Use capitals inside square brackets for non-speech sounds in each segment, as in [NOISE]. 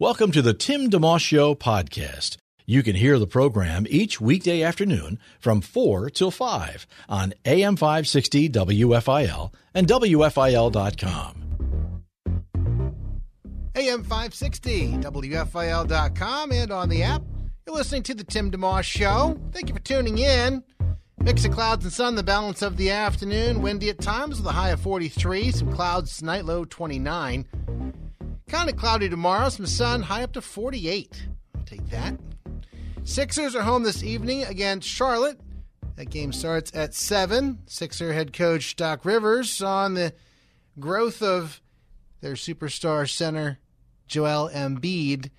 Welcome to the Tim DeMoss Show podcast. You can hear the program each weekday afternoon from 4 till 5 on AM 560 WFIL and WFIL.com. AM 560, WFIL.com, and on the app. You're listening to the Tim DeMoss Show. Thank you for tuning in. Mix of clouds and sun, the balance of the afternoon. Windy at times with a high of 43. Some clouds tonight, low 29. Kind of cloudy tomorrow. Some sun, high up to 48. I'll take that. Sixers are home this evening against Charlotte. That game starts at 7. Sixer head coach Doc Rivers on the growth of their superstar center, Joel Embiid,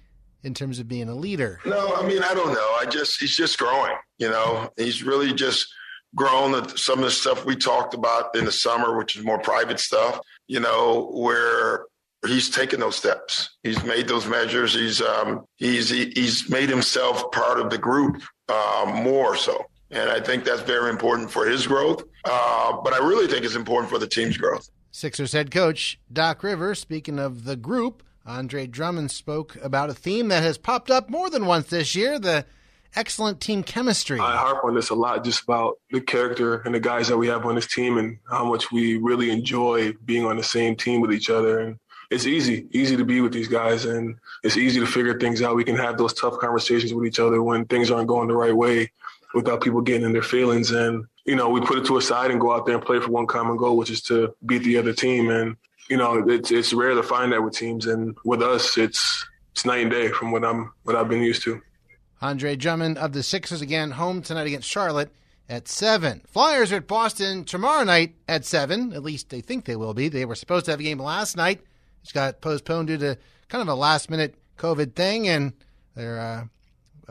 in terms of being a leader. No, I mean, I don't know. I just, he's just growing. You know, he's really just grown some of the stuff we talked about in the summer, which is more private stuff, you know, where he's taken those steps. He's made those measures. He's um, he's he's made himself part of the group uh, more so, and I think that's very important for his growth. Uh, but I really think it's important for the team's growth. Sixers head coach Doc Rivers, speaking of the group, Andre Drummond spoke about a theme that has popped up more than once this year: the excellent team chemistry. I harp on this a lot, just about the character and the guys that we have on this team, and how much we really enjoy being on the same team with each other. And it's easy, easy to be with these guys, and it's easy to figure things out. We can have those tough conversations with each other when things aren't going the right way, without people getting in their feelings. And you know, we put it to a side and go out there and play for one common goal, which is to beat the other team. And you know, it's it's rare to find that with teams, and with us, it's it's night and day from what I'm what I've been used to. Andre Drummond of the Sixers again home tonight against Charlotte at 7. Flyers are at Boston tomorrow night at 7. At least they think they will be. They were supposed to have a game last night. It's got postponed due to kind of a last minute COVID thing, and their uh,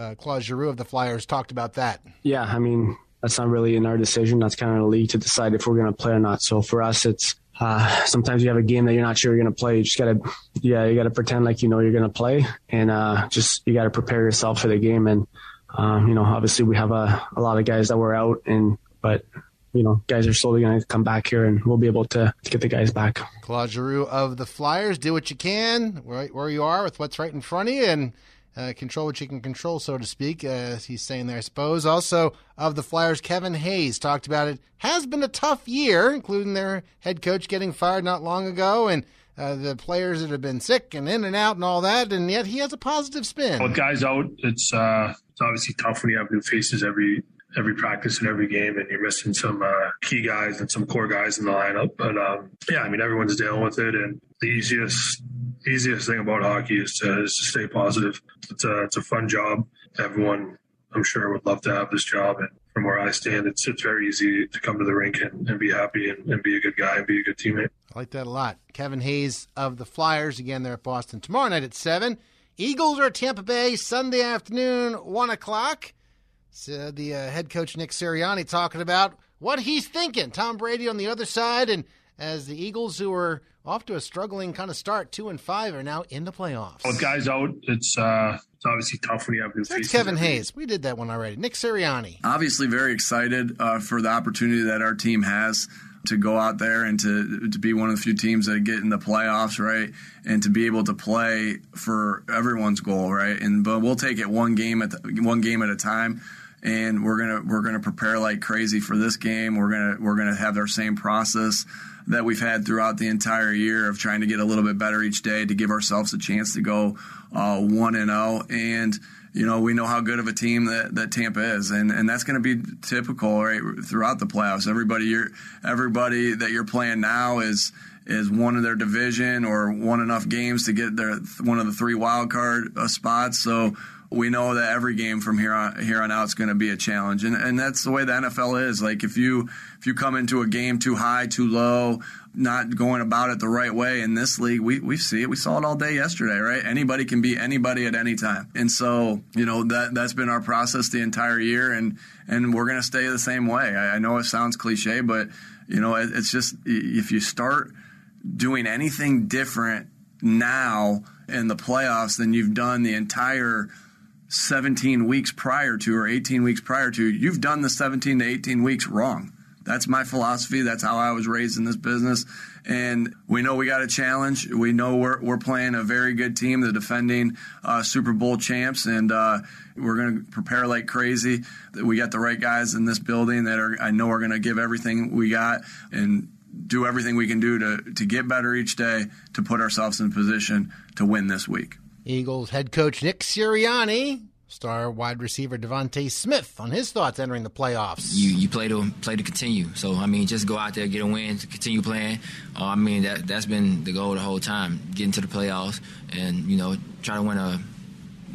uh, Claude Giroux of the Flyers talked about that. Yeah, I mean, that's not really in our decision. That's kind of the league to decide if we're going to play or not. So for us, it's uh, sometimes you have a game that you're not sure you're going to play. You just got to, yeah, you got to pretend like you know you're going to play, and uh, just you got to prepare yourself for the game. And um, you know, obviously we have a, a lot of guys that were out, and but you know, guys are slowly going to come back here, and we'll be able to, to get the guys back. Claude Giroux of the Flyers, do what you can right where you are with what's right in front of you, and uh, control what you can control, so to speak, as he's saying there, I suppose. Also, of the Flyers, Kevin Hayes talked about it. Has been a tough year, including their head coach getting fired not long ago, and uh, the players that have been sick and in and out and all that, and yet he has a positive spin. With guys out, it's uh, it's obviously tough when you have new faces every every practice and every game, and you're missing some uh, key guys and some core guys in the lineup. But um, yeah, I mean everyone's dealing with it, and the easiest easiest thing about hockey is to, is to stay positive. It's a it's a fun job. Everyone, I'm sure, would love to have this job, and from where I stand, it's it's very easy to come to the rink and, and be happy and, and be a good guy and be a good teammate. I like that a lot. Kevin Hayes of the Flyers again. They're at Boston tomorrow night at seven. Eagles are at Tampa Bay Sunday afternoon, one o'clock. So the uh, head coach Nick Sirianni talking about what he's thinking. Tom Brady on the other side, and as the Eagles, who are off to a struggling kind of start, two and five, are now in the playoffs. With guys out, it's uh, it's obviously tough when you have new That's faces. Kevin Hayes. We did that one already. Nick Sirianni. obviously very excited uh, for the opportunity that our team has to go out there and to to be one of the few teams that get in the playoffs, right? And to be able to play for everyone's goal, right? And but we'll take it one game at the, one game at a time. And we're gonna we're gonna prepare like crazy for this game. We're gonna we're gonna have our same process that we've had throughout the entire year of trying to get a little bit better each day to give ourselves a chance to go uh, one and zero. And you know, we know how good of a team that, that Tampa is, and, and that's going to be typical right throughout the playoffs. Everybody you're everybody that you're playing now is is one of their division or won enough games to get their one of the three wild card uh, spots. So we know that every game from here on here on out is going to be a challenge, and and that's the way the NFL is. Like if you if you come into a game too high, too low, not going about it the right way in this league, we we see it. We saw it all day yesterday, right? Anybody can beat anybody at any time, and so you know that that's been our process the entire year, and and we're going to stay the same way. I, I know it sounds cliche, but you know it, it's just if you start doing anything different now in the playoffs than you've done the entire 17 weeks prior to or 18 weeks prior to, you've done the 17 to 18 weeks wrong. That's my philosophy. That's how I was raised in this business. And we know we got a challenge. We know we're, we're playing a very good team, the defending uh, Super Bowl champs, and uh, we're going to prepare like crazy. We got the right guys in this building that are, I know, are going to give everything we got and do everything we can do to, to get better each day to put ourselves in position to win this week. Eagles head coach Nick Sirianni, star wide receiver DeVonta Smith on his thoughts entering the playoffs. You you play to play to continue. So I mean, just go out there, get a win, continue playing. Uh, I mean that that's been the goal the whole time, getting to the playoffs, and you know try to win a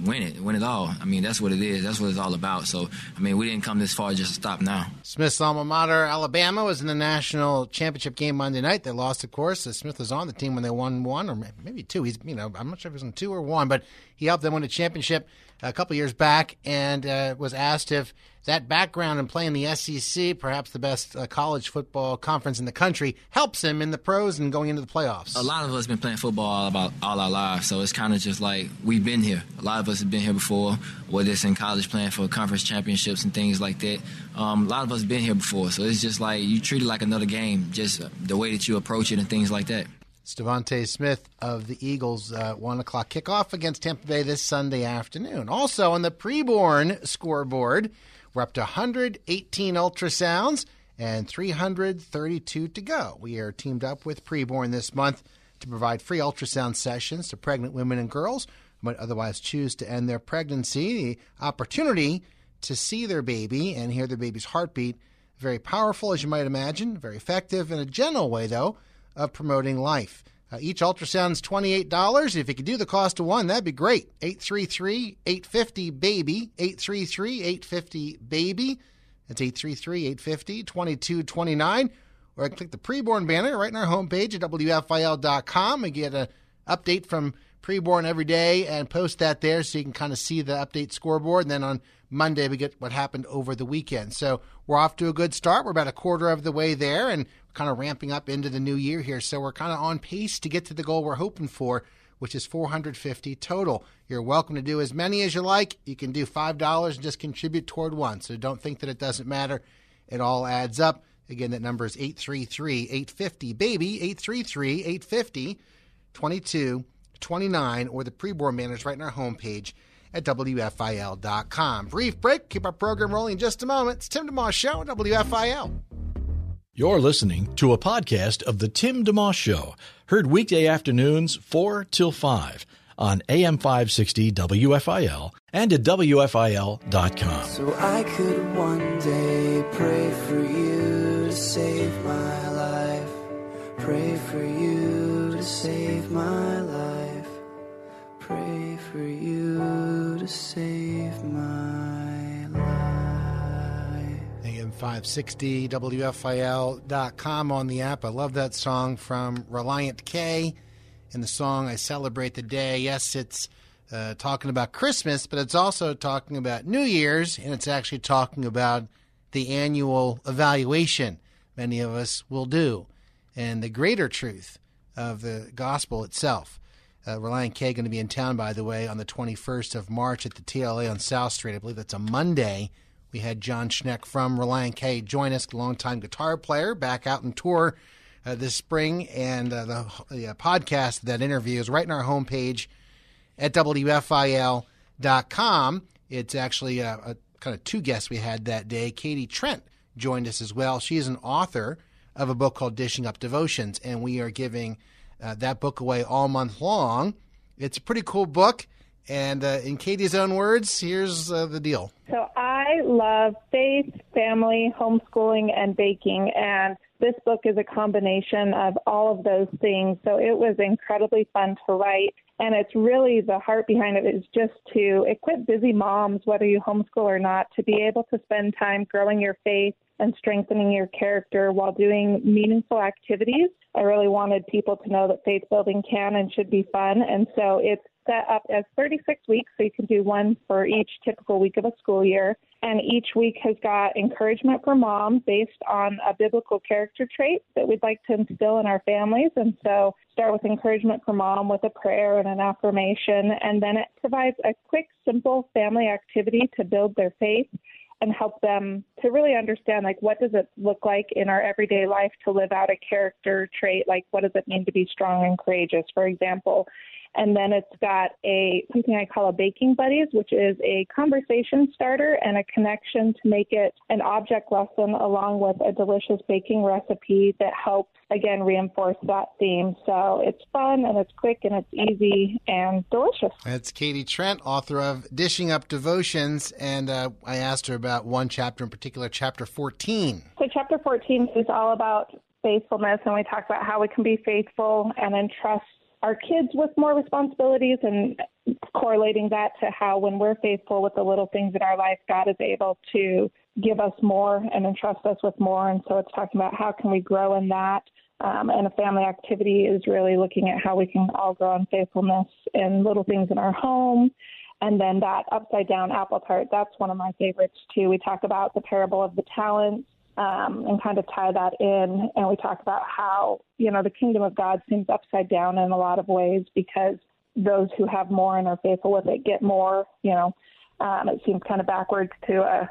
win it, win it all. I mean, that's what it is. That's what it's all about. So, I mean, we didn't come this far just to stop now. Smith's alma mater, Alabama, was in the national championship game Monday night. They lost, of course. Smith was on the team when they won one or maybe two. He's, you know, I'm not sure if it was in two or one, but he helped them win a championship a couple years back and uh, was asked if that background in playing the SEC, perhaps the best uh, college football conference in the country, helps him in the pros and going into the playoffs. A lot of us been playing football all about all our lives, so it's kind of just like we've been here. A lot of us have been here before, whether it's in college playing for conference championships and things like that. Um, a lot of us have been here before, so it's just like you treat it like another game, just the way that you approach it and things like that. It's Smith of the Eagles, uh, 1 o'clock kickoff against Tampa Bay this Sunday afternoon. Also on the preborn scoreboard, we're up to 118 ultrasounds and 332 to go. We are teamed up with Preborn this month to provide free ultrasound sessions to pregnant women and girls who might otherwise choose to end their pregnancy. The opportunity to see their baby and hear their baby's heartbeat, very powerful, as you might imagine, very effective in a gentle way, though of promoting life. Uh, each ultrasound is $28. If you could do the cost of one, that'd be great. 833 850 BABY. 833 850 BABY. That's 833 850 2229. Or I can click the preborn banner right on our homepage at WFIL.com and get an update from preborn every day and post that there so you can kind of see the update scoreboard. And then on Monday, we get what happened over the weekend. So we're off to a good start. We're about a quarter of the way there and kind of ramping up into the new year here. So we're kind of on pace to get to the goal we're hoping for, which is 450 total. You're welcome to do as many as you like. You can do $5 and just contribute toward one. So don't think that it doesn't matter. It all adds up. Again, that number is 833 850 baby, 833 850 2229, or the preborn manners right on our homepage at WFIL.com. Brief break. Keep our program rolling in just a moment. It's Tim DeMoss Show at WFIL. You're listening to a podcast of The Tim DeMoss Show, heard weekday afternoons 4 till 5 on AM 560 WFIL and at WFIL.com. So I could one day pray for you to save my life. Pray for you to save my life. Pray for you to save my 560WFIL.com on the app. I love that song from Relient K and the song I Celebrate the Day. Yes, it's uh, talking about Christmas, but it's also talking about New Year's, and it's actually talking about the annual evaluation many of us will do and the greater truth of the gospel itself. Uh, Relient K going to be in town, by the way, on the 21st of March at the TLA on South Street. I believe that's a Monday. We had Jon Schneck from Relient K join us, longtime guitar player, back out on tour uh, this spring. And uh, the, the uh, podcast, that interview, is right on our homepage at WFIL.com. It's actually a, a kind of two guests we had that day. Katie Trent joined us as well. She is an author of a book called Dishing Up Devotions, and we are giving uh, that book away all month long. It's a pretty cool book. And uh, in Katie's own words, here's uh, the deal. So I I love faith, family, homeschooling, and baking. And this book is a combination of all of those things. So it was incredibly fun to write. And it's really the heart behind it is just to equip busy moms, whether you homeschool or not, to be able to spend time growing your faith and strengthening your character while doing meaningful activities. I really wanted people to know that faith building can and should be fun. And so it's set up as 36 weeks, so you can do one for each typical week of a school year. And each week has got encouragement for mom based on a biblical character trait that we'd like to instill in our families. And so start with encouragement for mom with a prayer and an affirmation. And then it provides a quick, simple family activity to build their faith and help them to really understand like what does it look like in our everyday life to live out a character trait like what does it mean to be strong and courageous for example and then it's got a something I call a baking buddies, which is a conversation starter and a connection to make it an object lesson along with a delicious baking recipe that helps again reinforce that theme. So it's fun and it's quick and it's easy and delicious. That's Katie Trent, author of Dishing Up Devotions, and uh, I asked her about one chapter in particular, chapter 14. So chapter 14 is all about faithfulness, and we talk about how we can be faithful and entrust our kids with more responsibilities and correlating that to how when we're faithful with the little things in our life, God is able to give us more and entrust us with more. And so it's talking about how can we grow in that. Um, and a family activity is really looking at how we can all grow in faithfulness in little things in our home. And then that upside down apple tart, that's one of my favorites too. We talk about the parable of the talents um, and kind of tie that in. And we talk about how, you know, the kingdom of God seems upside down in a lot of ways because those who have more and are faithful with it get more, you know. Um, it seems kind of backwards to a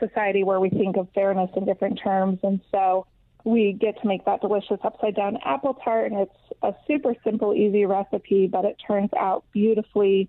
society where we think of fairness in different terms. And so we get to make that delicious upside down apple tart. And it's a super simple, easy recipe, but it turns out beautifully.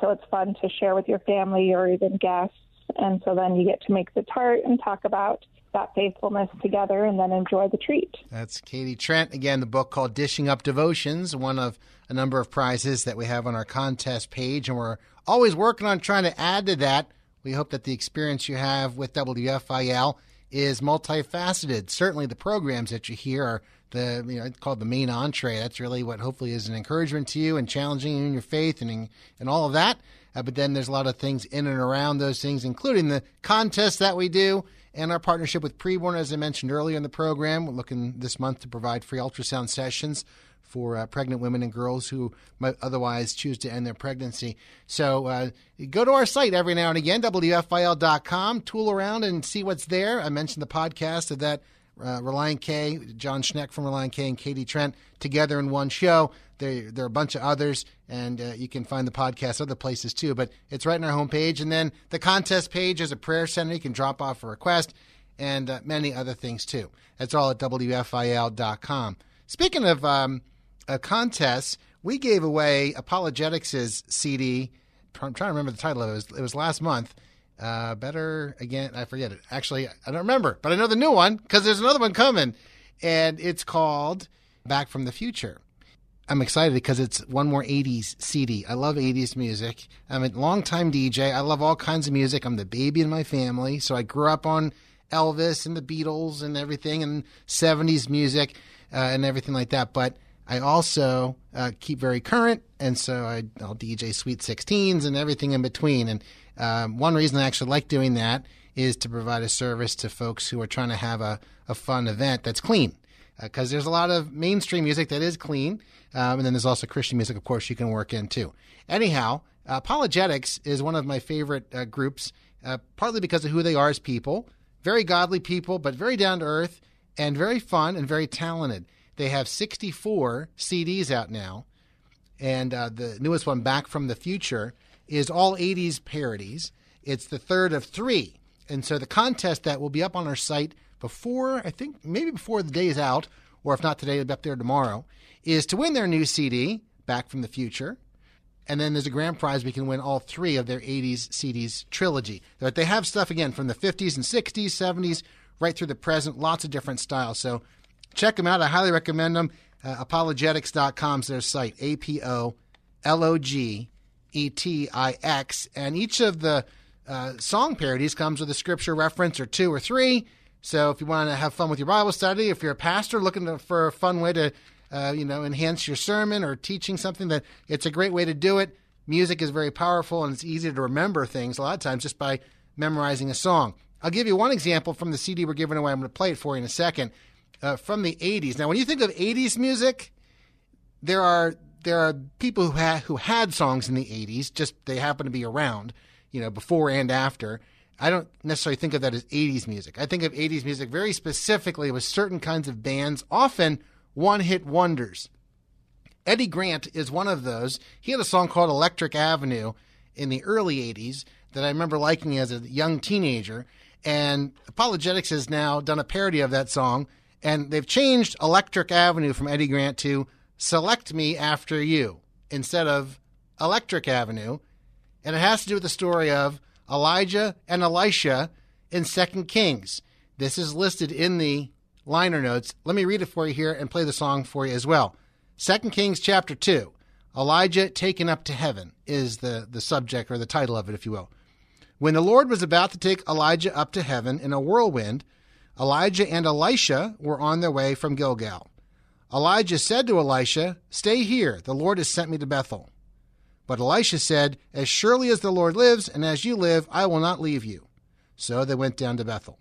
So it's fun to share with your family or even guests. And so then you get to make the tart and talk about that faithfulness together and then enjoy the treat. That's Katie Trent. Again, the book called Dishing Up Devotions, one of a number of prizes that we have on our contest page. And we're always working on trying to add to that. We hope that the experience you have with WFIL is multifaceted. Certainly, the programs that you hear are the you know it's called the main entree. That's really what hopefully is an encouragement to you and challenging you in your faith and and all of that. Uh, but then there's a lot of things in and around those things, including the contests that we do and our partnership with Preborn, as I mentioned earlier in the program. We're looking this month to provide free ultrasound sessions for uh, pregnant women and girls who might otherwise choose to end their pregnancy. So uh, go to our site every now and again, WFIL.com, tool around and see what's there. I mentioned the podcast of that uh, Relient K, Jon Schneck from Relient K, and Katie Trent together in one show. There, there are a bunch of others, and uh, you can find the podcast other places too. But it's right on our homepage. And then the contest page is a prayer center. You can drop off a request and uh, many other things too. That's all at WFIL.com. Speaking of um, contests, we gave away ApologetiX' CD. I'm trying to remember the title of it. It was, it was last month. Uh, better again, I forget it. Actually, I don't remember, but I know the new one because there's another one coming, and it's called Back from the Future. I'm excited because it's one more 80s CD. I love 80s music. I'm a longtime DJ. I love all kinds of music. I'm the baby in my family. So I grew up on Elvis and the Beatles and everything and 70s music uh, and everything like that. But I also uh, keep very current. And so I, will DJ Sweet 16s and everything in between. And um, one reason I actually like doing that is to provide a service to folks who are trying to have a, a fun event that's clean because uh, there's a lot of mainstream music that is clean, um, and then there's also Christian music, of course, you can work in too. Anyhow, ApologetiX is one of my favorite uh, groups, uh, partly because of who they are as people. Very godly people, but very down to earth and very fun and very talented. They have 64 CDs out now, and uh, the newest one, Back from the Future, is all 80s parodies. It's the third of three. And so the contest that will be up on our site before, I think maybe before the day is out, or if not today, it'll be up there tomorrow, is to win their new CD, Back from the Future. And then there's a grand prize. We can win all three of their 80s CDs trilogy. But they have stuff, again, from the 50s and 60s, 70s, right through the present, lots of different styles. So check them out. I highly recommend them. Uh, apologetix.com is their site, A P O L O G E T I X. And each of the uh, song parodies comes with a scripture reference or two or three. So if you want to have fun with your Bible study, if you're a pastor looking to, for a fun way to, uh, you know, enhance your sermon or teaching something, that it's a great way to do it. Music is very powerful and it's easy to remember things a lot of times just by memorizing a song. I'll give you one example from the CD we're giving away. I'm going to play it for you in a second. Uh, from the 80s. Now, when you think of 80s music, there are there are people who had who had songs in the 80s. Just they happen to be around, you know, before and after. I don't necessarily think of that as 80s music. I think of 80s music very specifically with certain kinds of bands, often one hit wonders. Eddie Grant is one of those. He had a song called Electric Avenue in the early 80s that I remember liking as a young teenager. And ApologetiX has now done a parody of that song, and they've changed Electric Avenue from Eddie Grant to Select Me After You instead of Electric Avenue. And it has to do with the story of Elijah and Elisha in Second Kings. This is listed in the liner notes. Let me read it for you here and play the song for you as well. Second Kings chapter 2. Elijah taken up to heaven is the, the subject or the title of it, if you will. When the Lord was about to take Elijah up to heaven in a whirlwind, Elijah and Elisha were on their way from Gilgal. Elijah said to Elisha, Stay here, the Lord has sent me to Bethel. But Elisha said, As surely as the Lord lives, and as you live, I will not leave you. So they went down to Bethel.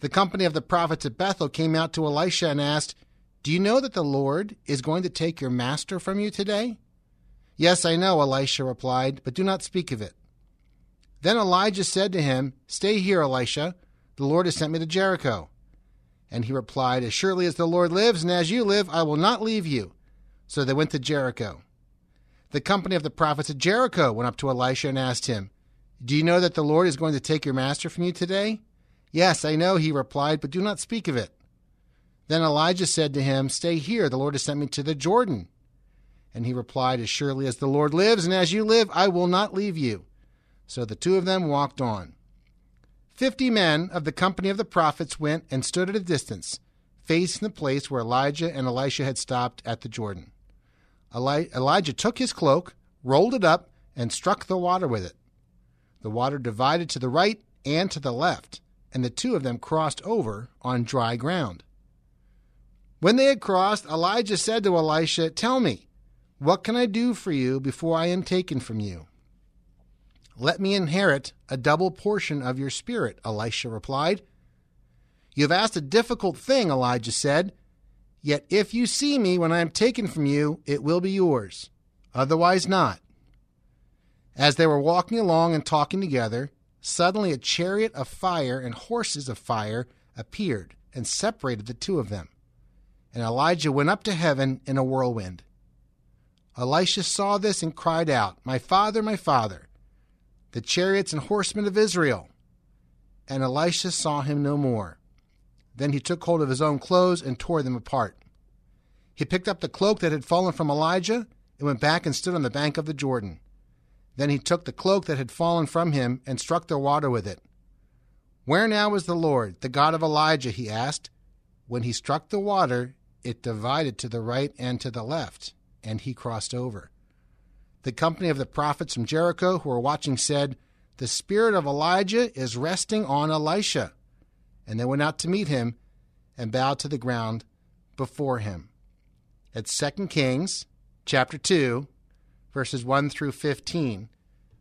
The company of the prophets at Bethel came out to Elisha and asked, Do you know that the Lord is going to take your master from you today? Yes, I know, Elisha replied, but do not speak of it. Then Elijah said to him, Stay here, Elisha. The Lord has sent me to Jericho. And he replied, As surely as the Lord lives, and as you live, I will not leave you. So they went to Jericho. The company of the prophets at Jericho went up to Elisha and asked him, Do you know that the Lord is going to take your master from you today? Yes, I know, he replied, but do not speak of it. Then Elijah said to him, Stay here, the Lord has sent me to the Jordan. And he replied, As surely as the Lord lives, and as you live, I will not leave you. So the two of them walked on. Fifty men of the company of the prophets went and stood at a distance, facing the place where Elijah and Elisha had stopped at the Jordan. Eli- Elijah took his cloak, rolled it up, and struck the water with it. The water divided to the right and to the left, and the two of them crossed over on dry ground. When they had crossed, Elijah said to Elisha, Tell me, what can I do for you before I am taken from you? Let me inherit a double portion of your spirit, Elisha replied. You have asked a difficult thing, Elijah said. Yet if you see me when I am taken from you, it will be yours. Otherwise, not. As they were walking along and talking together, suddenly a chariot of fire and horses of fire appeared and separated the two of them. And Elijah went up to heaven in a whirlwind. Elisha saw this and cried out, My father, my father, the chariots and horsemen of Israel. And Elisha saw him no more. Then he took hold of his own clothes and tore them apart. He picked up the cloak that had fallen from Elijah and went back and stood on the bank of the Jordan. Then he took the cloak that had fallen from him and struck the water with it. Where now is the Lord, the God of Elijah? he asked. When he struck the water, it divided to the right and to the left, and he crossed over. The company of the prophets from Jericho who were watching said, The spirit of Elijah is resting on Elisha. And they went out to meet him and bowed to the ground before him. At 2 Kings chapter 2, verses 1 through 15,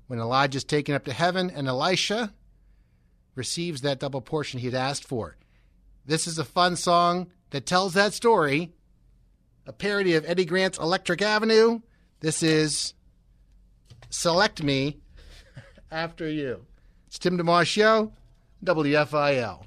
when Elijah is taken up to heaven and Elisha receives that double portion he had asked for. This is a fun song that tells that story, a parody of Eddie Grant's Electric Avenue. This is Select Me After You. It's Tim DeMoss Show, WFIL.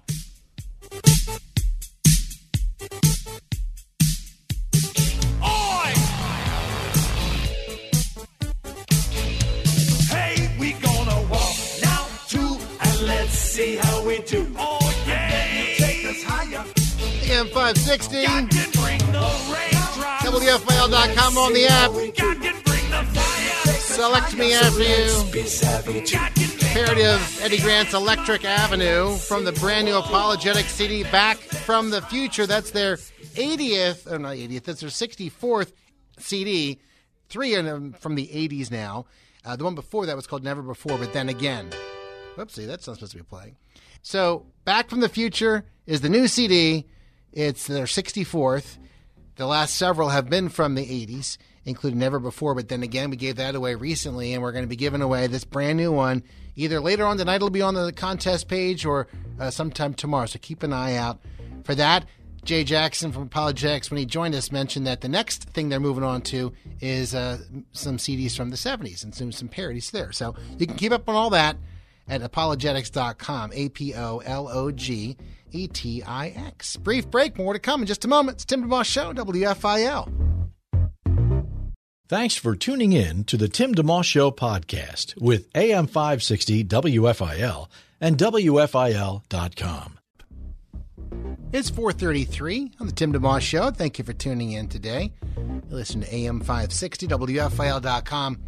Hey, we gonna walk now too, and let's see how we do. Oh yeah, take us higher. AM 560, WFIL.com on the app. Select Me After You. Parody of Eddie Grant's Electric Avenue from the brand new Apologetic CD Back from the Future. That's their 80th, or not 80th, that's their 64th CD. Three of them from the 80s now. Uh, the one before that was called Never Before, but then again. Whoopsie, that's not supposed to be playing. So, Back from the Future is the new CD. It's their 64th. The last several have been from the 80s, including Never Before, but then again, we gave that away recently, and we're going to be giving away this brand new one either later on tonight, it'll be on the contest page, or uh, sometime tomorrow. So keep an eye out for that. Jay Jackson from ApologetiX, when he joined us, mentioned that the next thing they're moving on to is uh, some CDs from the 70s and some, some parodies there. So you can keep up on all that at apologetix.com. A P O L O G E T I X. Brief break, more to come in just a moment. It's Tim DeMoss Show, WFIL. Thanks for tuning in to the Tim DeMoss Show podcast with AM 560 WFIL and WFIL.com. It's 433 on the Tim DeMoss Show. Thank you for tuning in today. You listen to AM 560 WFIL.com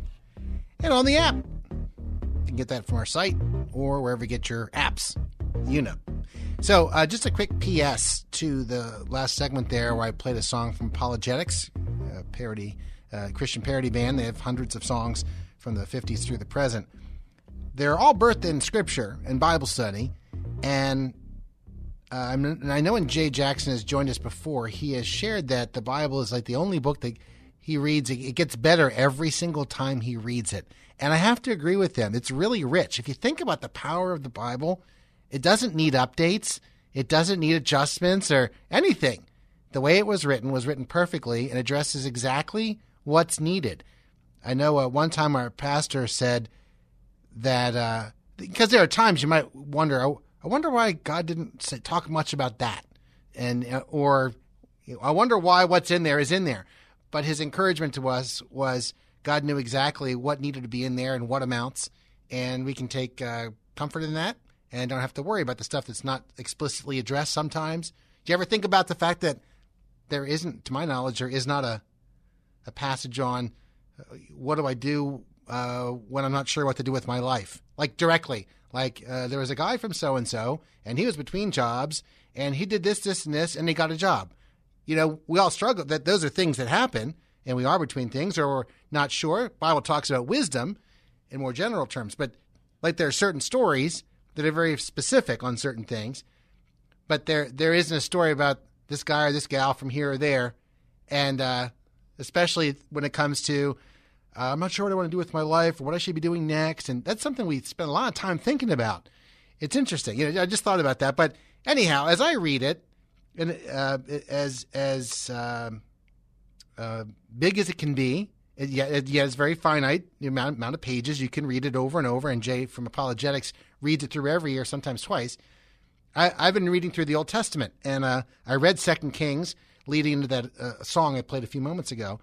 and on the app. You can get that from our site or wherever you get your apps. You know. So, uh, just a quick PS to the last segment there where I played a song from ApologetiX, a parody, uh, Christian parody band. They have hundreds of songs from the 50s through the present. They're all birthed in Scripture and Bible study. And, uh, and I know when Jay Jackson has joined us before, he has shared that the Bible is like the only book that he reads. It gets better every single time he reads it. And I have to agree with him. It's really rich. If you think about the power of the Bible, it doesn't need updates, it doesn't need adjustments or anything. The way it was written was written perfectly and addresses exactly what's needed. I know uh, one time our pastor said that uh, because there are times you might wonder, I, I wonder why God didn't say, talk much about that, and uh, or I wonder why what's in there is in there. But his encouragement to us was God knew exactly what needed to be in there and what amounts, and we can take uh, comfort in that and don't have to worry about the stuff that's not explicitly addressed sometimes. Do you ever think about the fact that there isn't, to my knowledge, there is not a, a passage on uh, what do I do uh, when I'm not sure what to do with my life? Like directly. Like uh, there was a guy from so and so, and he was between jobs, and he did this, this, and this, and he got a job. You know, we all struggle. That those are things that happen, and we are between things, or we're not sure. Bible talks about wisdom in more general terms, but like there are certain stories that are very specific on certain things, but there there isn't a story about this guy or this gal from here or there, and uh, especially when it comes to uh, I'm not sure what I want to do with my life or what I should be doing next, and that's something we spend a lot of time thinking about. It's interesting, you know. I just thought about that, but anyhow, as I read it, and uh, as as um, uh, big as it can be, it, yeah, it, it's very finite. The amount, amount of pages you can read it over and over. And Jay from ApologetiX reads it through every year, sometimes twice. I, have been reading through the Old Testament, and uh, I read Second Kings, leading into that uh, song I played a few moments ago.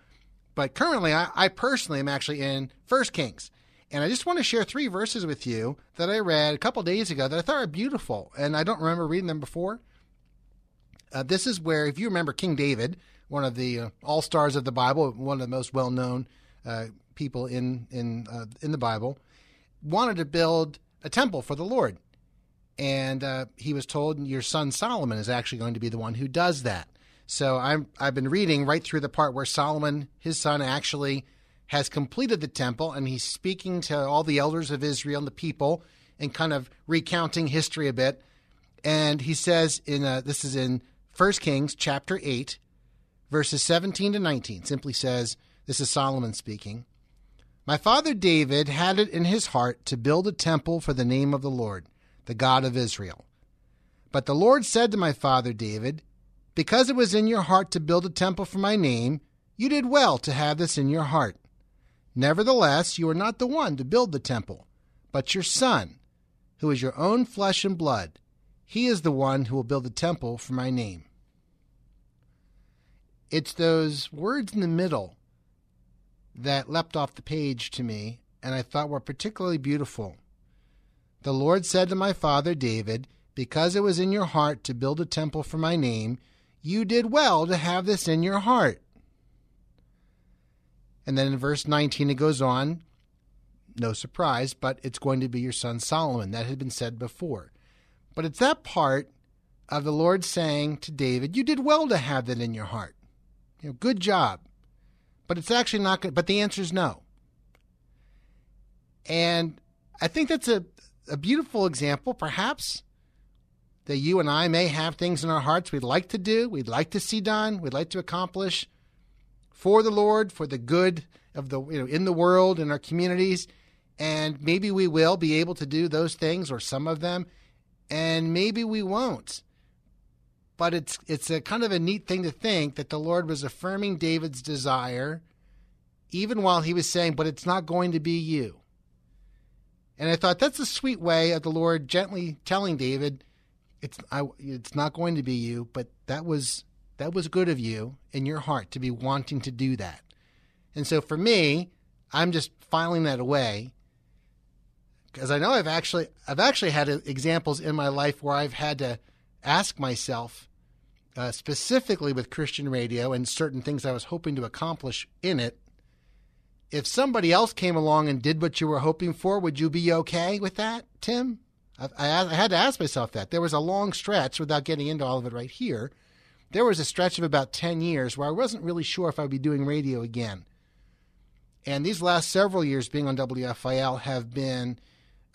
But currently, I, I personally am actually in First Kings, and I just want to share three verses with you that I read a couple days ago that I thought were beautiful, and I don't remember reading them before. Uh, this is where, if you remember King David, one of the uh, all stars of the Bible, one of the most well known uh, people in in uh, in the Bible, wanted to build a temple for the Lord, and uh, he was told, "Your son Solomon is actually going to be the one who does that." So I'm I've been reading right through the part where Solomon, his son, actually has completed the temple, and he's speaking to all the elders of Israel and the people, and kind of recounting history a bit. And he says in uh, this is in First Kings chapter eight verses 17 to 19 simply says this is Solomon speaking. My father David had it in his heart to build a temple for the name of the Lord, the God of Israel. But the Lord said to my father David, Because it was in your heart to build a temple for my name, you did well to have this in your heart. Nevertheless, you are not the one to build the temple, but your son, who is your own flesh and blood. He is the one who will build the temple for my name. It's those words in the middle that leapt off the page to me and I thought were particularly beautiful. The Lord said to my father David, Because it was in your heart to build a temple for my name, you did well to have this in your heart. And then in verse 19 it goes on, no surprise, but it's going to be your son Solomon. That had been said before. But it's that part of the Lord saying to David, You did well to have that in your heart. You know, good job. But it's actually not good. But the answer is no. And I think that's a a beautiful example, perhaps, that you and I may have things in our hearts we'd like to do, we'd like to see done, we'd like to accomplish for the Lord, for the good of the you know in the world in our communities, and maybe we will be able to do those things or some of them, and maybe we won't. But it's it's a kind of a neat thing to think that the Lord was affirming David's desire, even while he was saying, "But it's not going to be you." And I thought that's a sweet way of the Lord gently telling David, "It's I, it's not going to be you, but that was that was good of you in your heart to be wanting to do that." And so for me, I'm just filing that away because I know I've actually I've actually had examples in my life where I've had to ask myself uh, specifically with Christian radio and certain things I was hoping to accomplish in it if somebody else came along and did what you were hoping for, would you be okay with that, Tim? I, I, had to ask myself that. There was a long stretch, without getting into all of it right here, there was a stretch of about 10 years where I wasn't really sure if I would be doing radio again. And these last several years being on WFIL have been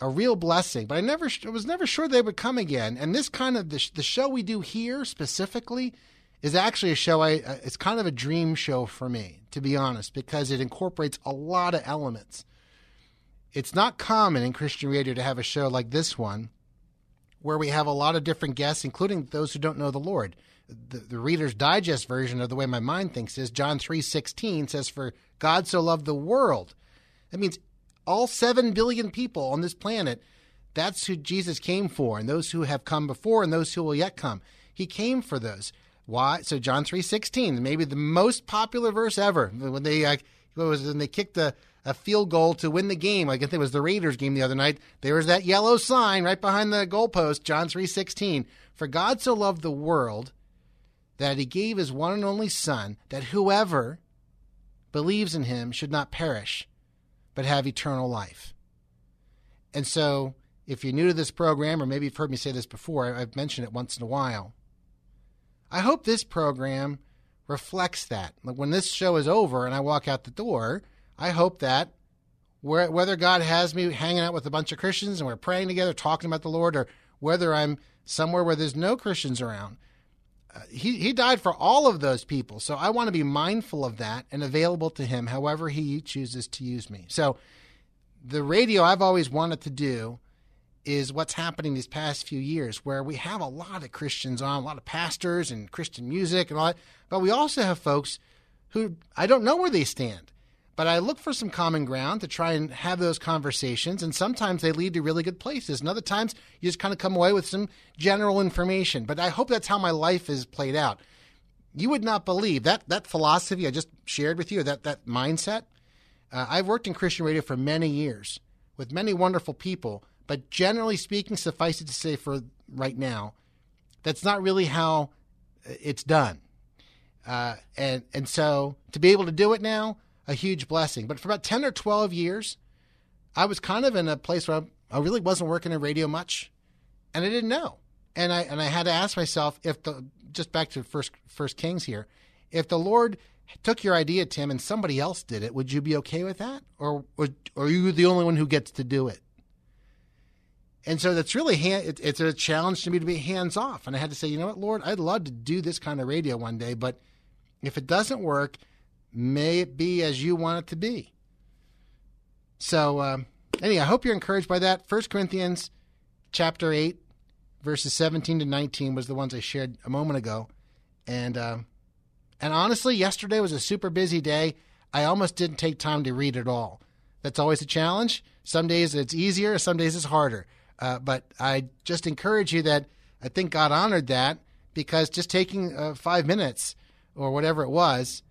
a real blessing, but I never I was never sure they would come again. And this kind of the, the show we do here specifically is actually a show I uh, it's kind of a dream show for me to be honest because it incorporates a lot of elements. It's not common in Christian radio to have a show like this one where we have a lot of different guests including those who don't know the Lord. The, the Reader's Digest version of the way my mind thinks is John 3:16 says for God so loved the world. That means all 7 billion people on this planet that's who Jesus came for and those who have come before and those who will yet come. He came for those. Why? So John three sixteen, maybe the most popular verse ever. When they uh, was when they kicked a, a field goal to win the game. I guess it was the Raiders game the other night. There was that yellow sign right behind the goalpost. John three sixteen. For God so loved the world that He gave His one and only Son, that whoever believes in Him should not perish, but have eternal life. And so, if you're new to this program, or maybe you've heard me say this before, I've mentioned it once in a while I hope this program reflects that. Like when this show is over and I walk out the door, I hope that whether God has me hanging out with a bunch of Christians and we're praying together, talking about the Lord, or whether I'm somewhere where there's no Christians around, uh, he, he died for all of those people. So I want to be mindful of that and available to him however he chooses to use me. So the radio I've always wanted to do is what's happening these past few years, where we have a lot of Christians on, a lot of pastors and Christian music and all that, but we also have folks who I don't know where they stand. But I look for some common ground to try and have those conversations, and sometimes they lead to really good places, and other times you just kind of come away with some general information. But I hope that's how my life is played out. You would not believe that that philosophy I just shared with you, that that mindset. Uh, I've worked in Christian radio for many years with many wonderful people but generally speaking, suffice it to say for right now, that's not really how it's done. Uh, and and so to be able to do it now, a huge blessing. But for about ten or twelve years, I was kind of in a place where I, really wasn't working in radio much, and I didn't know. And I and I had to ask myself if the just back to first First Kings here, if the Lord took your idea, Tim, and somebody else did it, would you be okay with that, or, or, or are you the only one who gets to do it? And so that's really it, it's a challenge to me to be hands off. And I had to say, you know what, Lord, I'd love to do this kind of radio one day, but if it doesn't work, may it be as you want it to be. So, um, anyway, I hope you're encouraged by that. First Corinthians chapter 8, verses 17 to 19 was the ones I shared a moment ago. And, uh, and honestly, yesterday was a super busy day. I almost didn't take time to read it all. That's always a challenge. Some days it's easier, some days it's harder. Uh, but I just encourage you that I think God honored that because just taking uh, five minutes or whatever it was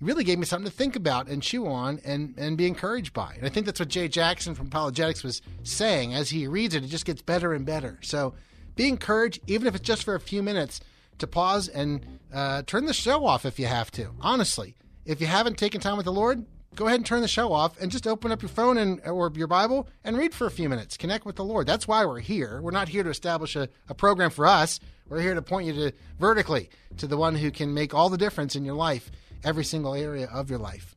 really gave me something to think about and chew on and, and be encouraged by. And I think that's what Jay Jackson from ApologetiX was saying. As he reads it, it just gets better and better. So be encouraged, even if it's just for a few minutes, to pause and uh, turn the show off if you have to. Honestly, if you haven't taken time with the Lord, go ahead and turn the show off and just open up your phone and or your Bible and read for a few minutes. Connect with the Lord. That's why we're here. We're not here to establish a, a program for us. We're here to point you to vertically to the one who can make all the difference in your life, every single area of your life.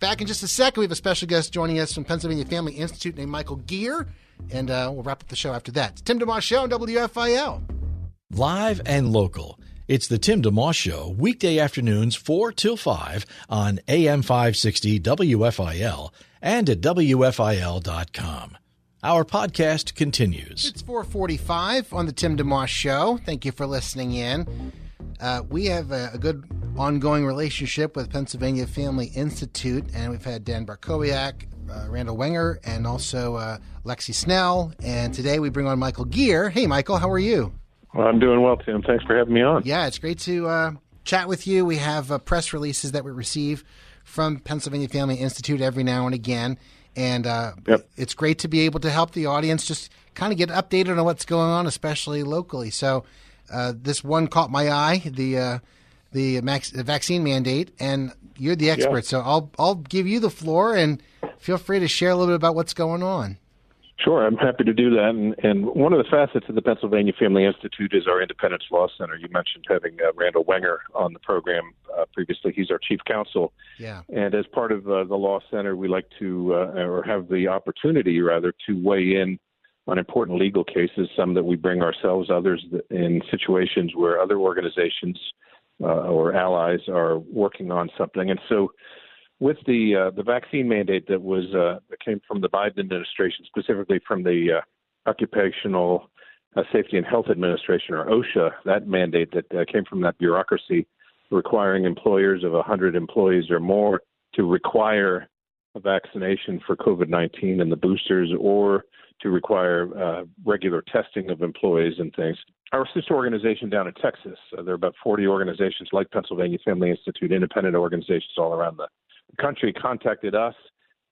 Back in just a second, we have a special guest joining us from Pennsylvania Family Institute named Michael Geer, and uh, we'll wrap up the show after that. It's Tim DeMoss Show on WFIL. Live and local. It's the Tim DeMoss Show, weekday afternoons 4 till 5 on AM 560 WFIL and at WFIL.com. Our podcast continues. It's 445 on the Tim DeMoss Show. Thank you for listening in. Uh, we have a, a, good ongoing relationship with Pennsylvania Family Institute, and we've had Dan Barkowiak, uh, Randall Wenger, and also uh, Lexi Snell. And today we bring on Michael Geer. Hey, Michael, how are you? Well, I'm doing well, Tim. Thanks for having me on. Yeah, it's great to uh, chat with you. We have uh, press releases that we receive from Pennsylvania Family Institute every now and again. And uh, yep. it's great to be able to help the audience just kind of get updated on what's going on, especially locally. So uh, this one caught my eye, the uh, the, max, vaccine mandate, and you're the expert. Yeah. So I'll I'll give you the floor and feel free to share a little bit about what's going on. Sure, I'm happy to do that. And, and one of the facets of the Pennsylvania Family Institute is our Independence Law Center. You mentioned having uh, Randall Wenger on the program uh, previously. He's our chief counsel. Yeah. And as part of uh, the Law Center, we like to, uh, or have the opportunity, rather, to weigh in on important legal cases, some that we bring ourselves, others in situations where other organizations uh, or allies are working on something. And so with the uh, the vaccine mandate that was uh, that came from the Biden administration, specifically from the uh, Occupational uh, Safety and Health Administration or OSHA, that mandate that uh, came from that bureaucracy requiring employers of 100 employees or more to require a vaccination for COVID-19 and the boosters, or to require uh, regular testing of employees and things. Our sister organization down in Texas, there are about 40 organizations like Pennsylvania Family Institute, independent organizations all around the country contacted us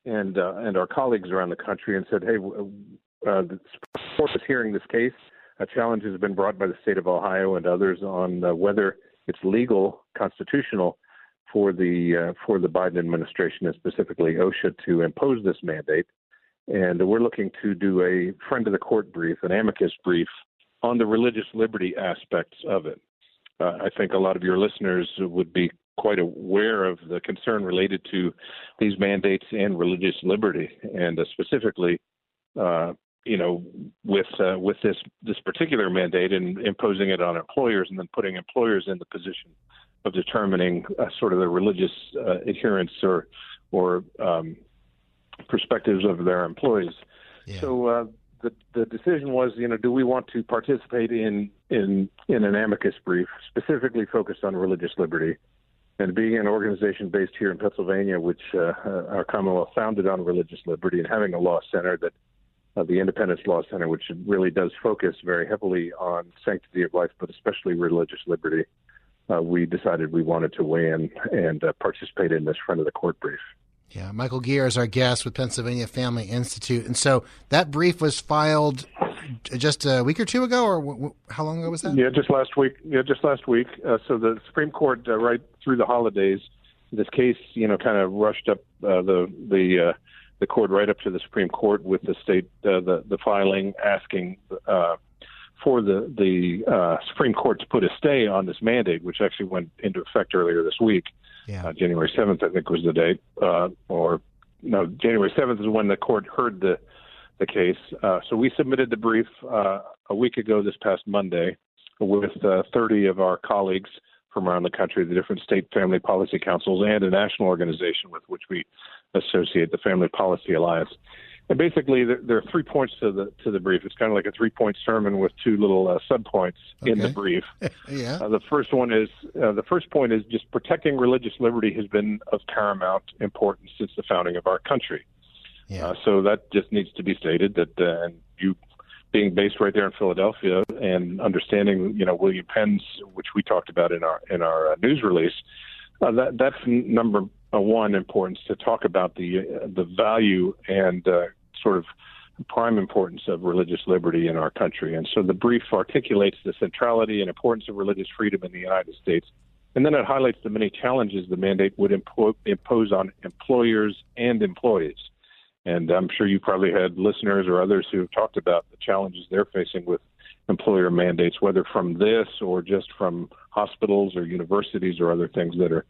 and uh, and our colleagues around the country and said, "Hey, uh, the Supreme Court is hearing this case. A challenge has been brought by the state of Ohio and others on uh, whether it's legal, constitutional for the uh, for the Biden administration and specifically OSHA to impose this mandate. And we're looking to do a friend of the court brief, an amicus brief on the religious liberty aspects of it. Uh, I think a lot of your listeners would be quite aware of the concern related to these mandates and religious liberty, and uh, specifically, uh, you know, with uh, with this this particular mandate and imposing it on employers, and then putting employers in the position of determining uh, sort of the religious uh, adherence or or um, perspectives of their employees. Yeah. So uh, the the decision was, you know, do we want to participate in in in an amicus brief specifically focused on religious liberty? And being an organization based here in Pennsylvania, which uh, our Commonwealth founded on religious liberty, and having a law center that uh, the Independence Law Center, which really does focus very heavily on sanctity of life, but especially religious liberty, uh, we decided we wanted to weigh in and uh, participate in this front of the court brief. Yeah, Michael Geer is our guest with Pennsylvania Family Institute, and so that brief was filed just a week or two ago, or w- w- how long ago was that? Yeah, just last week. Yeah, just last week. Uh, so the Supreme Court, uh, right through the holidays, this case, you know, kind of rushed up uh, the the uh, the court right up to the Supreme Court with the state uh, the the filing asking uh, for the the Supreme Court to put a stay on this mandate, which actually went into effect earlier this week. Yeah. Uh, January seventh, I think, was the date, uh, or no, January seventh is when the court heard the the case. Uh, so we submitted the brief uh, a week ago this past Monday with uh, 30 of our colleagues from around the country, the different state family policy councils, and a national organization with which we associate, the Family Policy Alliance. And basically, there, there are three points to the to the brief. It's kind of like a three point sermon with two little uh, sub points in the brief. [LAUGHS] yeah. Uh, the first one is uh, the first point is just protecting religious liberty has been of paramount importance since the founding of our country. Yeah. Uh, so that just needs to be stated that, uh, and you being based right there in Philadelphia and understanding, you know, William Penn's, which we talked about in our in our uh, news release, uh, that that's number uh, one importance to talk about the uh, the value and uh, sort of prime importance of religious liberty in our country. And so the brief articulates the centrality and importance of religious freedom in the United States. And then it highlights the many challenges the mandate would impo- impose on employers and employees. And I'm sure you probably had listeners or others who have talked about the challenges they're facing with employer mandates, whether from this or just from hospitals or universities or other things that are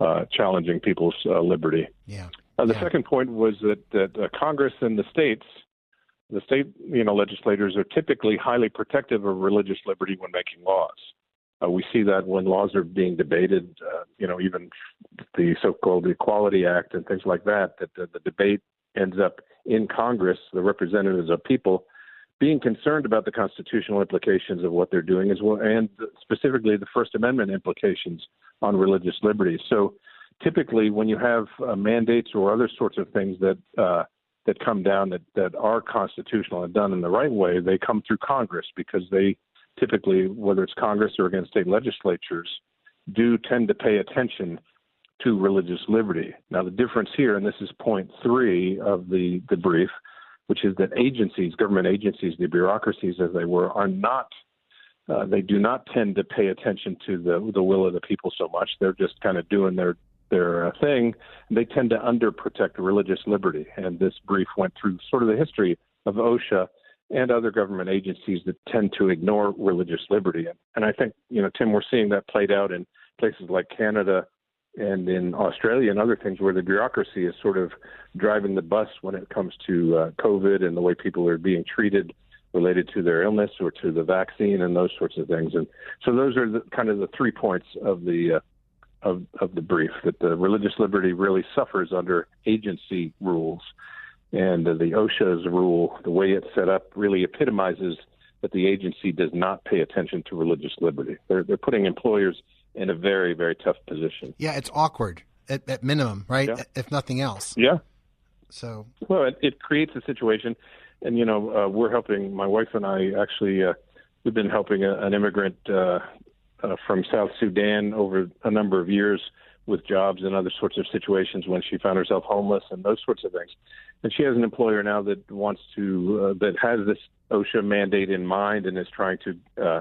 uh, challenging people's uh, liberty. Yeah. Uh, the second point was that that uh, Congress and the states, the state you know legislators are typically highly protective of religious liberty when making laws. Uh, we see that when laws are being debated, uh, you know, even the so-called Equality Act and things like that, that the, the debate ends up in Congress, the representatives of people being concerned about the constitutional implications of what they're doing as well, and specifically the First Amendment implications on religious liberty. So, typically, when you have uh, mandates or other sorts of things that uh, that come down that that are constitutional and done in the right way, they come through Congress because they typically, whether it's Congress or against state legislatures, do tend to pay attention to religious liberty. Now, the difference here, and this is point three of the, the brief, which is that agencies, government agencies, the bureaucracies as they were, are not, uh, they do not tend to pay attention to the, the will of the people so much. They're just kind of doing their, their uh, thing. They tend to underprotect religious liberty. And this brief went through sort of the history of OSHA and other government agencies that tend to ignore religious liberty. And I think, you know, Tim, we're seeing that played out in places like Canada and in Australia and other things where the bureaucracy is sort of driving the bus when it comes to uh, COVID and the way people are being treated related to their illness or to the vaccine and those sorts of things. And so those are the, kind of the three points of the uh, of, of the brief that the religious liberty really suffers under agency rules and uh, the OSHA's rule, the way it's set up, really epitomizes that the agency does not pay attention to religious liberty. They're, they're putting employers in a very, very tough position. Yeah, it's awkward at, at minimum, right? Yeah. If nothing else. Yeah. So. Well, it, it creates a situation, and you know, uh, we're helping. My wife and I actually, uh, we've been helping a, an immigrant uh, uh, from South Sudan over a number of years with jobs and other sorts of situations when she found herself homeless and those sorts of things. And she has an employer now that wants to uh, that has this OSHA mandate in mind and is trying to uh,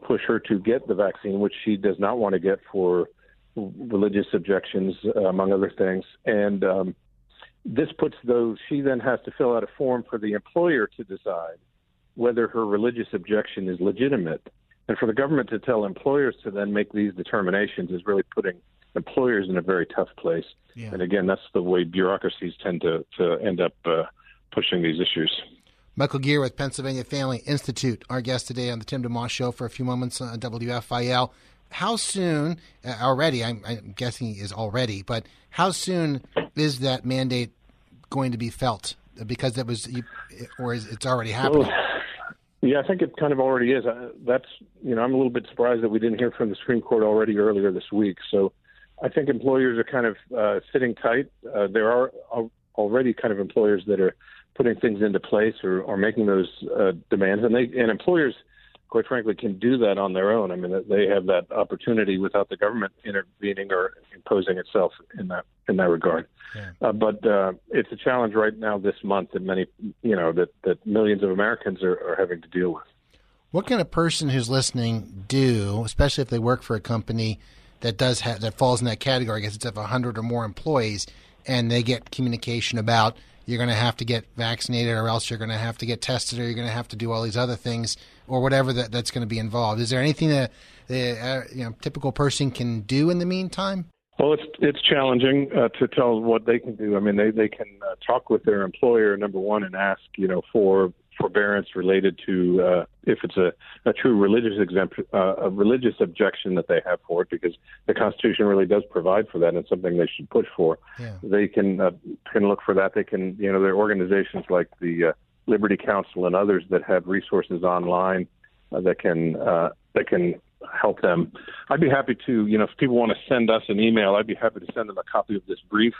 push her to get the vaccine, which she does not want to get for religious objections, uh, among other things. And um, this puts those. She then has to fill out a form for the employer to decide whether her religious objection is legitimate. And for the government to tell employers to then make these determinations is really putting employers in a very tough place. Yeah. And again, that's the way bureaucracies tend to, to end up uh, pushing these issues. Michael Geer with Pennsylvania Family Institute, our guest today on the Tim DeMoss Show for a few moments on WFIL. How soon, uh, already, I'm, I'm guessing is already, but how soon is that mandate going to be felt? Because that was, or is it's already happening? [LAUGHS] Yeah, I think it kind of already is. Uh, that's you know I'm a little bit surprised that we didn't hear from the Supreme Court already earlier this week. So I think employers are kind of uh, sitting tight. Uh, there are already kind of employers that are putting things into place or, or making those uh, demands, and they and employers, quite frankly, can do that on their own. I mean, they have that opportunity without the government intervening or imposing itself in that in that regard. Yeah. Uh, but uh, it's a challenge right now this month that many, you know, that that millions of Americans are, are having to deal with. What can a person who's listening do, especially if they work for a company? that does ha- that falls in that category. I guess it's of hundred or more employees, and they get communication about you're going to have to get vaccinated, or else you're going to have to get tested, or you're going to have to do all these other things, or whatever that, that's going to be involved. Is there anything that the uh, you know typical person can do in the meantime? Well, it's it's challenging uh, to tell what they can do. I mean, they they can uh, talk with their employer number one and ask you know for forbearance related to uh, if it's a, a true religious exempt, uh, a religious objection that they have for it, because the Constitution really does provide for that, and it's something they should push for. Yeah. They can uh, can look for that. They can, you know, there are organizations like the uh, Liberty Counsel and others that have resources online uh, that can uh, that can help them. I'd be happy to, you know, if people want to send us an email, I'd be happy to send them a copy of this brief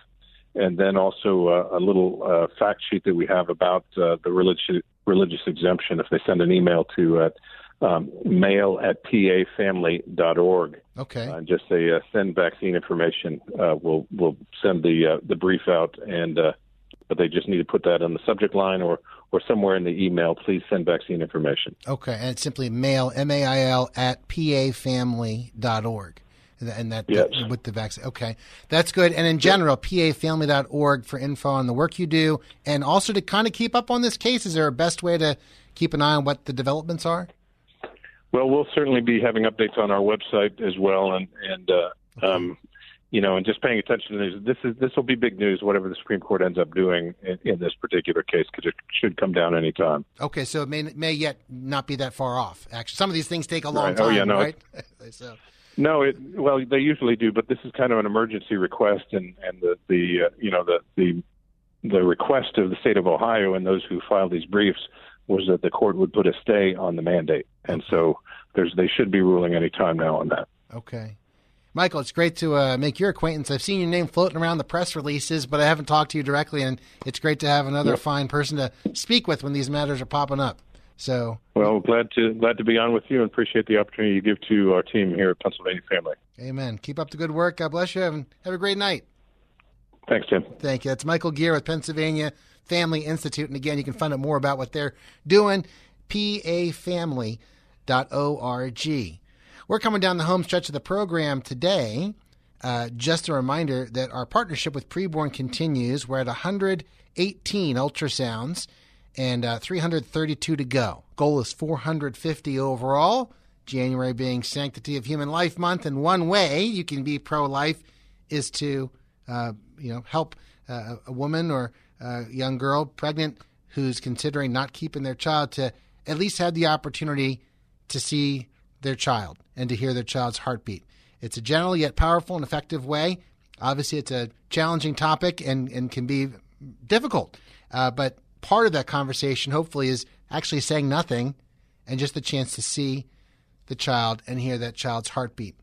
and then also uh, a little uh, fact sheet that we have about uh, the religious religious exemption. If they send an email to uh, um, mail at pafamily.org, okay, uh, just say uh, send vaccine information. we'll we'll send the the brief out, and but they just need to put that on the subject line or or somewhere in the email. Please send vaccine information. Okay, and it's simply mail m a i l at pafamily.org and that, yes. with the vaccine. Okay, that's good. And in general, pafamily.org for info on the work you do, and also to kind of keep up on this case. Is there a best way to keep an eye on what the developments are? Well, we'll certainly be having updates on our website as well, and and uh, okay. um, you know, and just paying attention to this. This is this will be big news. Whatever the Supreme Court ends up doing in, in this particular case, because it should come down any time. Okay, so it may may yet not be that far off. Actually, some of these things take a long Right. time, Oh, yeah, no, right? [LAUGHS] so No, it well they usually do, but this is kind of an emergency request, and and the the uh, you know the the the request of the state of Ohio and those who filed these briefs was that the court would put a stay on the mandate, and so there's they should be ruling any time now on that. okay. Michael, it's great to uh, make your acquaintance. I've seen your name floating around the press releases, but I haven't talked to you directly, and it's great to have another Yep. fine person to speak with when these matters are popping up. So, Well, glad to glad to be on with you, and appreciate the opportunity you give to our team here at Pennsylvania Family. amen. Keep up the good work. God bless you, and have a great night. Thanks, Tim. Thank you. That's Michael Geer with Pennsylvania Family Institute. And again, you can find out more about what they're doing, pafamily.org. We're coming down the home stretch of the program today. Uh, just a reminder that our partnership with Preborn continues. We're at 118 ultrasounds and uh, 332 to go. Goal is 450 overall. January being Sanctity of Human Life Month, and one way you can be pro-life is to, uh, you know, help uh, a woman or a young girl pregnant who's considering not keeping their child to at least have the opportunity to see their child and to hear their child's heartbeat. It's a gentle yet powerful and effective way. Obviously, it's a challenging topic and, and can be difficult. Uh, but part of that conversation, hopefully, is actually saying nothing and just the chance to see the child and hear that child's heartbeat.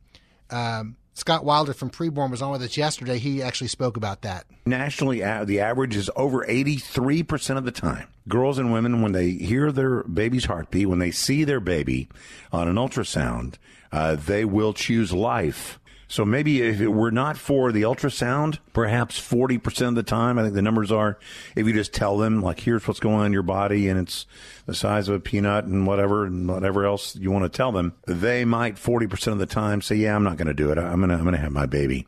Um, Scott Wilder from Preborn was on with us yesterday. He actually spoke about that. Nationally, the average is over 83% of the time. Girls and women, when they hear their baby's heartbeat, when they see their baby on an ultrasound, uh, they will choose life. So maybe if it were not for the ultrasound, perhaps 40% of the time, I think the numbers are, if you just tell them, like, here's what's going on in your body and it's the size of a peanut and whatever, and whatever else you want to tell them, they might 40% of the time say, yeah, I'm not going to do it. I'm going to, I'm going to have my baby.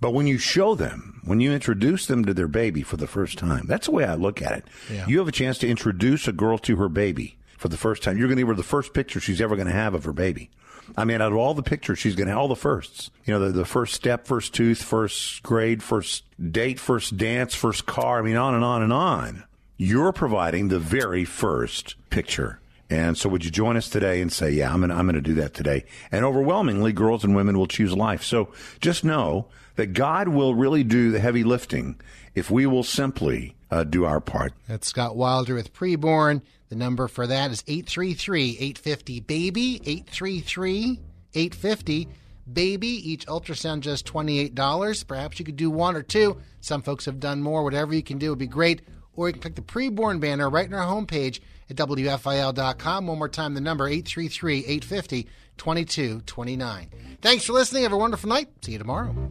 But when you show them, when you introduce them to their baby for the first time, that's the way I look at it. Yeah. You have a chance to introduce a girl to her baby for the first time. You're going to give her the first picture she's ever going to have of her baby. I mean, out of all the pictures she's going to have, all the firsts, you know, the, the first step, first tooth, first grade, first date, first dance, first car, I mean, on and on and on. You're providing the very first picture. And so would you join us today and say, yeah, I'm going to, I'm to do that today. And overwhelmingly, girls and women will choose life. So just know that God will really do the heavy lifting if we will simply uh, do our part. That's Scott Wilder with Preborn. The number for that is 833 850 BABY, 833 850 BABY. Each ultrasound just $28. Perhaps you could do one or two. Some folks have done more. Whatever you can do would be great. Or you can click the Preborn banner right in our homepage at WFIL.com. One more time, the number 833 850 2229. Thanks for listening. Have a wonderful night. See you tomorrow.